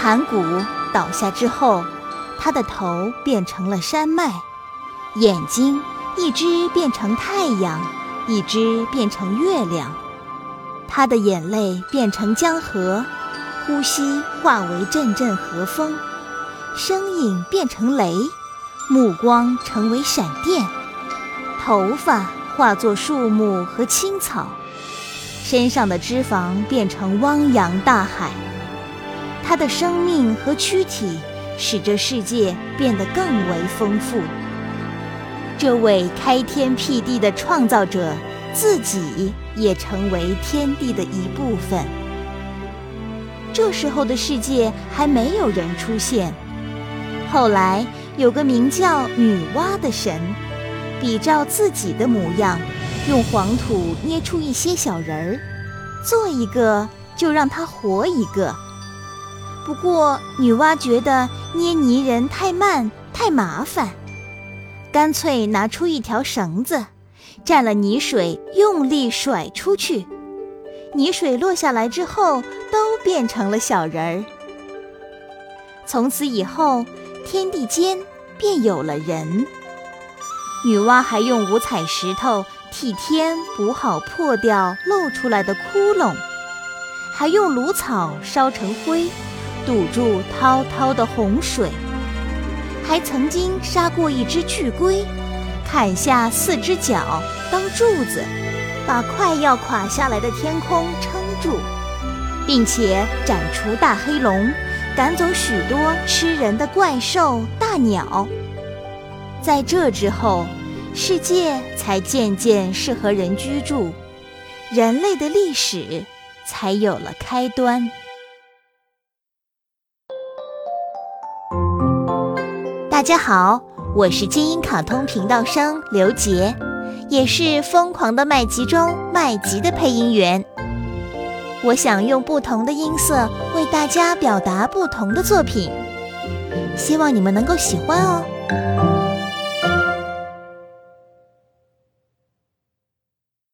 盘古倒下之后，他的头变成了山脉，眼睛一只变成太阳，一只变成月亮。他的眼泪变成江河，呼吸化为阵阵和风，声音变成雷，目光成为闪电，头发化作树木和青草，身上的脂肪变成汪洋大海。他的生命和躯体使这世界变得更为丰富。这位开天辟地的创造者自己也成为天地的一部分。这时候的世界还没有人出现。后来有个名叫女娲的神，比照自己的模样，用黄土捏出一些小人儿，做一个就让他活一个。不过，女娲觉得捏泥人太慢太麻烦，干脆拿出一条绳子，蘸了泥水，用力甩出去。泥水落下来之后，都变成了小人儿。从此以后，天地间便有了人。女娲还用五彩石头替天补好破掉露出来的窟窿，还用芦草烧成灰。堵住滔滔的洪水，还曾经杀过一只巨龟，砍下四只脚当柱子，把快要垮下来的天空撑住，并且斩除大黑龙，赶走许多吃人的怪兽大鸟。在这之后，世界才渐渐适合人居住，人类的历史才有了开端。大家好，我是金鹰卡通频道生刘杰，也是疯狂的麦吉中麦吉的配音员。我想用不同的音色为大家表达不同的作品，希望你们能够喜欢哦。